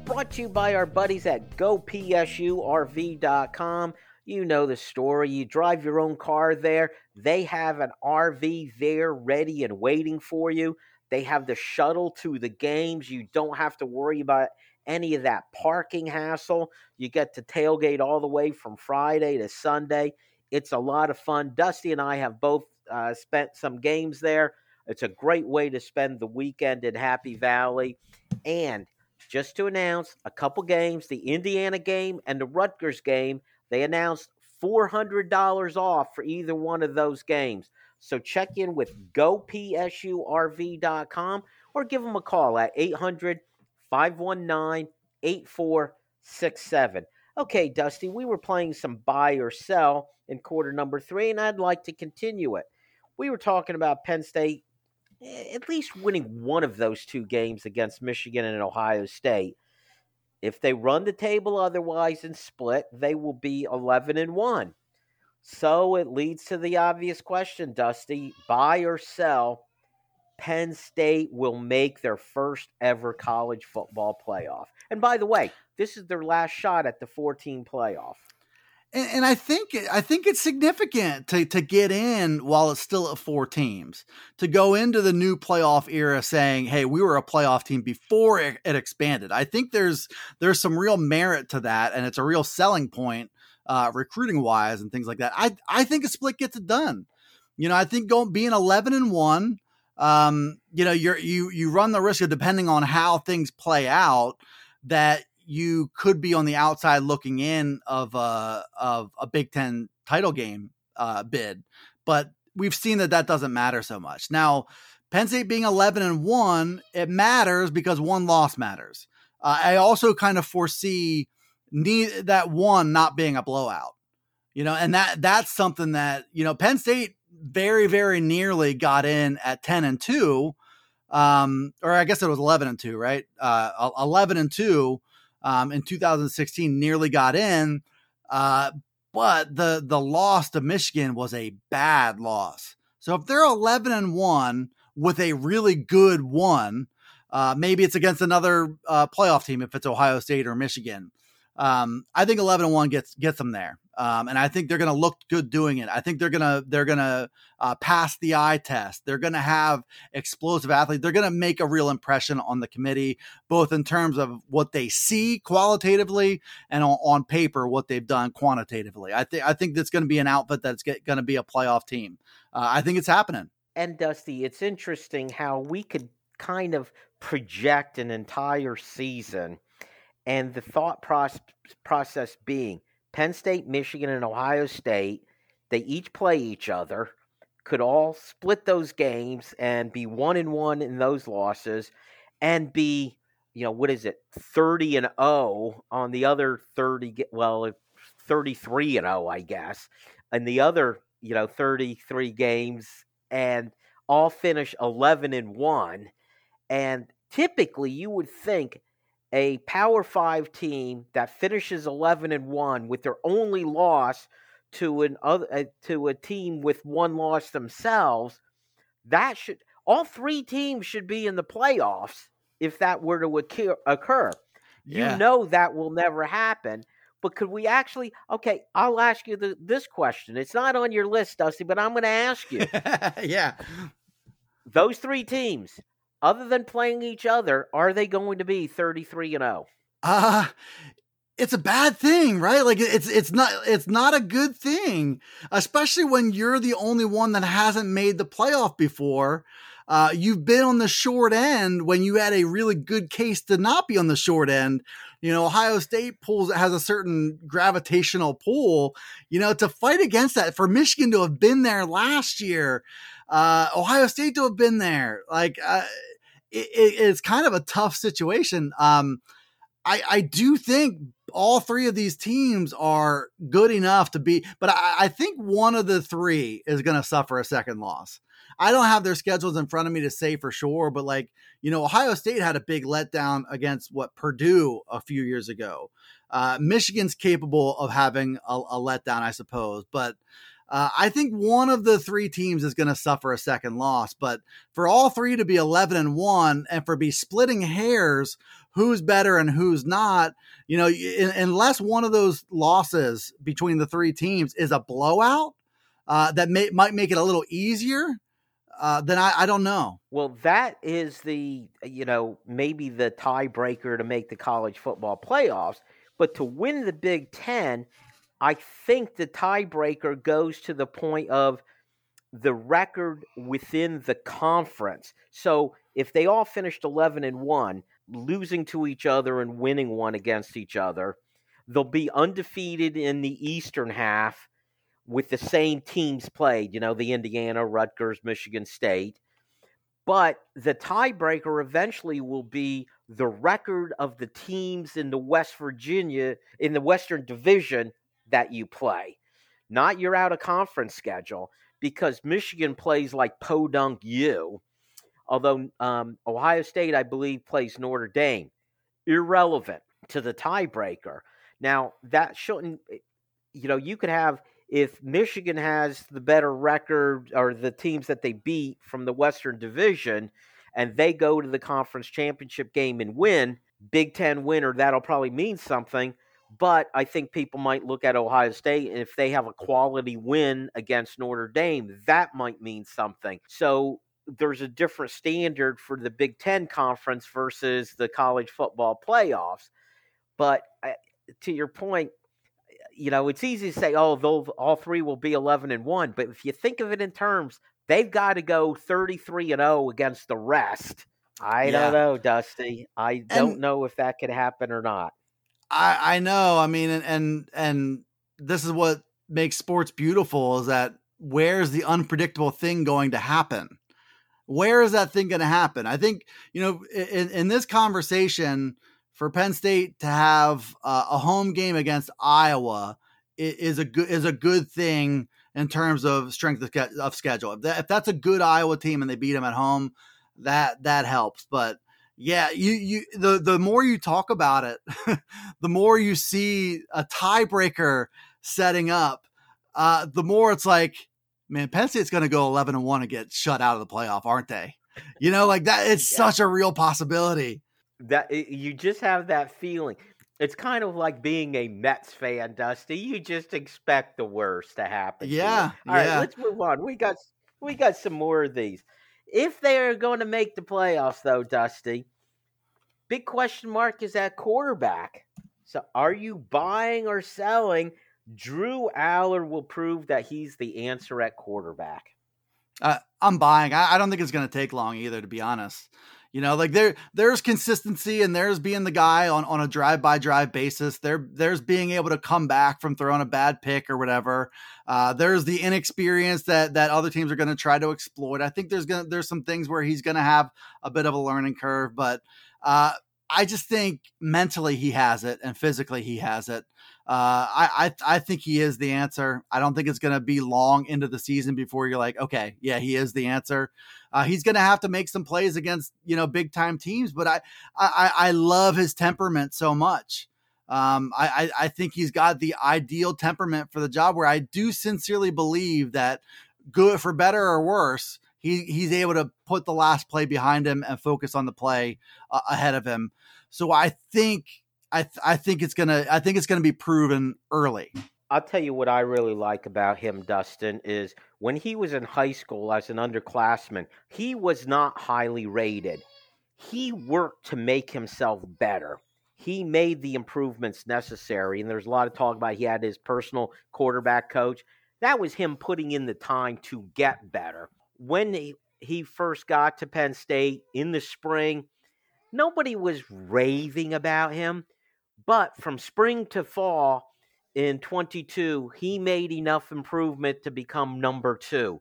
Brought to you by our buddies at GoPSURV.com. You know the story. You drive your own car there. They have an RV there ready and waiting for you. They have the shuttle to the games. You don't have to worry about any of that parking hassle. You get to tailgate all the way from Friday to Sunday. It's a lot of fun. Dusty and I have both uh, spent some games there. It's a great way to spend the weekend in Happy Valley. And just to announce a couple games the Indiana game and the Rutgers game, they announced $400 off for either one of those games. So check in with gopsurv.com or give them a call at 800 519 8467. Okay, Dusty, we were playing some buy or sell in quarter number three, and I'd like to continue it. We were talking about Penn State at least winning one of those two games against Michigan and Ohio State. If they run the table otherwise and split, they will be 11 and 1. So it leads to the obvious question, Dusty buy or sell. Penn State will make their first ever college football playoff. And by the way, this is their last shot at the 14 playoff. And, and, I think I think it's significant to to get in while it's still at four teams to go into the new playoff era saying, "Hey, we were a playoff team before it, it expanded." I think there's there's some real merit to that, and it's a real selling point uh, recruiting wise and things like that. I I think a split gets it done. You know, I think going being eleven and one, um, you know, you're you you run the risk of depending on how things play out that you could be on the outside looking in of a of a Big Ten title game uh, bid, but we've seen that that doesn't matter so much now. Penn State being 11 and 1, it matters because one loss matters. Uh, I also kind of foresee that one not being a blowout. You know, and that that's something that, you know, Penn State very, very nearly got in at 10 and 2. Um, or I guess it was 11 and 2, right? Uh, 11 and 2 um, in 2016 nearly got in. Uh, but the the loss to Michigan was a bad loss. So if they're 11 and 1 with a really good one, uh, maybe it's against another uh, playoff team if it's Ohio State or Michigan. Um, I think 11 and 1 gets gets them there. Um, and I think they're going to look good doing it. I think they're going to they're going to uh, pass the eye test. They're going to have explosive athletes. They're going to make a real impression on the committee, both in terms of what they see qualitatively and on, on paper what they've done quantitatively. I think I think that's going to be an outfit that's going to be a playoff team. Uh, I think it's happening. And Dusty, it's interesting how we could kind of project an entire season and the thought process, process being Penn State, Michigan, and Ohio State, they each play each other, could all split those games and be one and one in those losses and be, you know, what is it, 30 and 0 on the other 30, well, 33 and 0, I guess, and the other, you know, 33 games and all finish 11 and 1. And typically you would think a Power Five team that finishes eleven and one with their only loss to an other uh, to a team with one loss themselves, that should all three teams should be in the playoffs if that were to occur. Yeah. You know that will never happen. But could we actually? Okay, I'll ask you the, this question. It's not on your list, Dusty, but I'm going to ask you. <laughs> yeah, those three teams other than playing each other, are they going to be 33 and 0? Uh it's a bad thing, right? Like it's it's not it's not a good thing, especially when you're the only one that hasn't made the playoff before. Uh, you've been on the short end when you had a really good case to not be on the short end. You know, Ohio State pulls has a certain gravitational pull. You know, to fight against that for Michigan to have been there last year, uh, Ohio State to have been there, like uh, it, it's kind of a tough situation. Um, I, I do think all three of these teams are good enough to be, but I, I think one of the three is going to suffer a second loss. I don't have their schedules in front of me to say for sure, but like, you know, Ohio State had a big letdown against what Purdue a few years ago. Uh, Michigan's capable of having a, a letdown, I suppose, but uh, I think one of the three teams is going to suffer a second loss, but for all three to be 11 and 1 and for be splitting hairs, who's better and who's not, you know, in, unless one of those losses between the three teams is a blowout uh, that may, might make it a little easier, uh, then I, I don't know. Well, that is the, you know, maybe the tiebreaker to make the college football playoffs. But to win the Big Ten, I think the tiebreaker goes to the point of the record within the conference. So if they all finished 11 and 1, losing to each other and winning one against each other, they'll be undefeated in the eastern half with the same teams played, you know, the Indiana, Rutgers, Michigan State. But the tiebreaker eventually will be the record of the teams in the West Virginia, in the Western Division that you play, not your out of conference schedule, because Michigan plays like Podunk U, although um, Ohio State, I believe, plays Notre Dame. Irrelevant to the tiebreaker. Now, that shouldn't, eh, you know, you could have if Michigan has the better record or the teams that they beat from the Western Division and they go to the conference championship game and win, Big Ten winner, that'll probably mean something. But I think people might look at Ohio State and if they have a quality win against Notre Dame, that might mean something. So there's a different standard for the Big Ten conference versus the college football playoffs. But uh, to your point, you know, it's easy to say, oh, all three will be 11 and 1. But if you think of it in terms, they've got to go 33 and 0 against the rest. I yeah. don't know, Dusty. I don't know if that could happen or not. I, I know. I mean, and, and, and this is what makes sports beautiful is that where's the unpredictable thing going to happen? Where is that thing going to happen? I think, you know, in, in this conversation, for Penn State to have uh, a home game against Iowa is a good is a good thing in terms of strength of, schedule. If, that, if, that's a good Iowa team and they beat them at home, that that helps. But yeah, you you the the more you talk about it, <laughs> the more you see a tiebreaker setting up. Uh, the more it's like, man, Penn State's going to go eleven and one and get shut out of the playoff, aren't they? You know, like that. It's yeah. such a real possibility that you just have that feeling. It's kind of like being a Mets fan, Dusty. You just expect the worst to happen. Yeah. To All yeah. right, let's move on. We got we got some more of these. If they are going to make the playoffs, though, Dusty, big question mark is at quarterback. So, are you buying or selling? Drew Allar will prove that he's the answer at quarterback. Uh, I'm buying. I, I don't think it's going to take long either, to be honest. You know, like there there's consistency and there's being the guy on, on a drive by drive basis. There there's being able to come back from throwing a bad pick or whatever. Uh, there's the inexperience that that other teams are going to try to exploit. I think there's gonna there's some things where he's going to have a bit of a learning curve, but uh, I just think mentally he has it and physically he has it. Uh, I, I I think he is the answer. I don't think it's going to be long into the season before you're like, okay, yeah, he is the answer. Uh, he's going to have to make some plays against you know big time teams, but I I I love his temperament so much. Um, I, I think he's got the ideal temperament for the job. Where I do sincerely believe that, good for better or worse, he he's able to put the last play behind him and focus on the play uh, ahead of him. So I think I th- I think it's gonna I think it's gonna be proven early. I'll tell you what I really like about him, Dustin, is when he was in high school as an underclassman, he was not highly rated. He worked to make himself better. He made the improvements necessary. And there's a lot of talk about he had his personal quarterback coach. That was him putting in the time to get better. When he, he first got to Penn State in the spring, nobody was raving about him but from spring to fall in 22, he made enough improvement to become number two.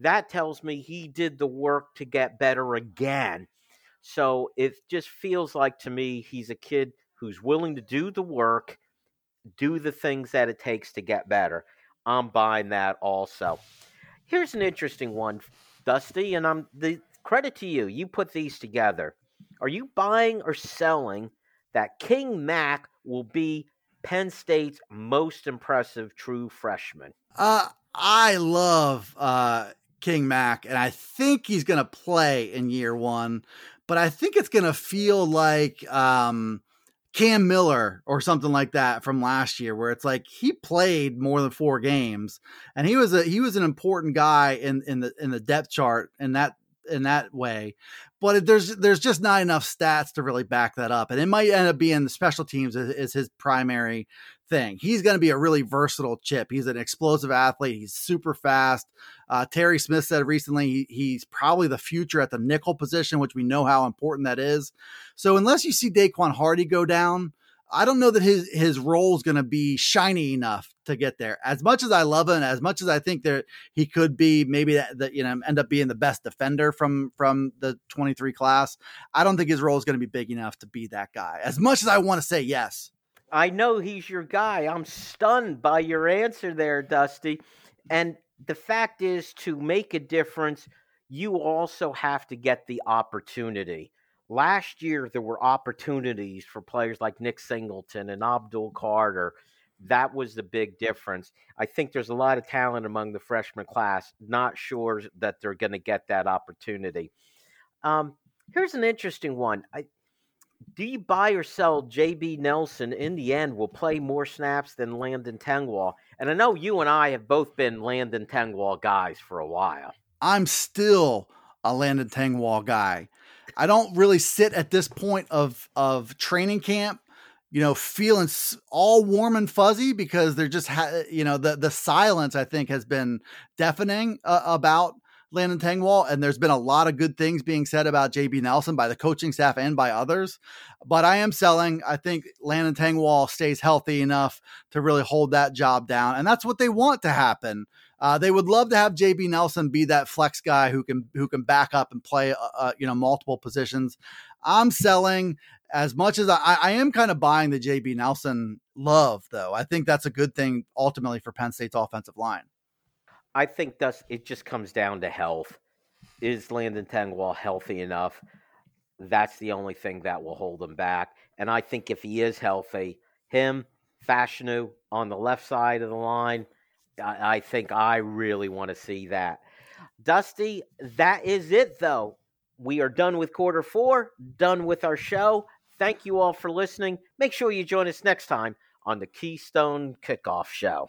That tells me he did the work to get better again. So it just feels like to me he's a kid who's willing to do the work, do the things that it takes to get better. I'm buying that also. Here's an interesting one, Dusty, and I'm the credit to you. You put these together. Are you buying or selling that King Mack will be Penn State's most impressive true freshman? Uh, I love uh, King Mack, and I think he's going to play in year one, but I think it's going to feel like um, Cam Miller or something like that from last year, where it's like he played more than four games, and he was a he was an important guy in in the in the depth chart in that in that way but there's there's just not enough stats to really back that up, and it might end up being the special teams is, is his primary thing. He's going to be a really versatile chip. He's an explosive athlete. He's super fast. Uh, Terry Smith said recently he, he's probably the future at the nickel position, which we know how important that is. So unless you see Daequan Hardy go down, I don't know that his his role is going to be shiny enough to get there. As much as I love him, as much as I think that he could be maybe that, that you know end up being the best defender from from the 23 class, I don't think his role is going to be big enough to be that guy. As much as I want to say yes. I know he's your guy. I'm stunned by your answer there, Dusty. And the fact is, to make a difference, you also have to get the opportunity. Last year, there were opportunities for players like Nick Singleton and Abdul Carter. That was the big difference. I think there's a lot of talent among the freshman class. Not sure that they're going to get that opportunity. Um, here's an interesting one. I, do you buy or sell JB Nelson in the end will play more snaps than Landon Tengwall? And I know you and I have both been Landon Tengwall guys for a while. I'm still a Landon Tengwall guy. I don't really sit at this point of of training camp, you know, feeling all warm and fuzzy because they're just ha- you know the the silence I think has been deafening uh, about Landon Tengwall, and there's been a lot of good things being said about JB Nelson by the coaching staff and by others. But I am selling. I think Landon Tengwall stays healthy enough to really hold that job down, and that's what they want to happen. Uh, they would love to have JB Nelson be that flex guy who can who can back up and play uh, uh, you know multiple positions. I'm selling as much as I, I am kind of buying the JB Nelson love, though. I think that's a good thing ultimately for Penn State's offensive line. I think that's it. Just comes down to health. Is Landon Tengwall healthy enough? That's the only thing that will hold him back. And I think if he is healthy, him, Fashanu on the left side of the line, I, I think I really want to see that. Dusty, that is it though. We are done with quarter four, done with our show. Thank you all for listening. Make sure you join us next time on the Keystone Kickoff Show.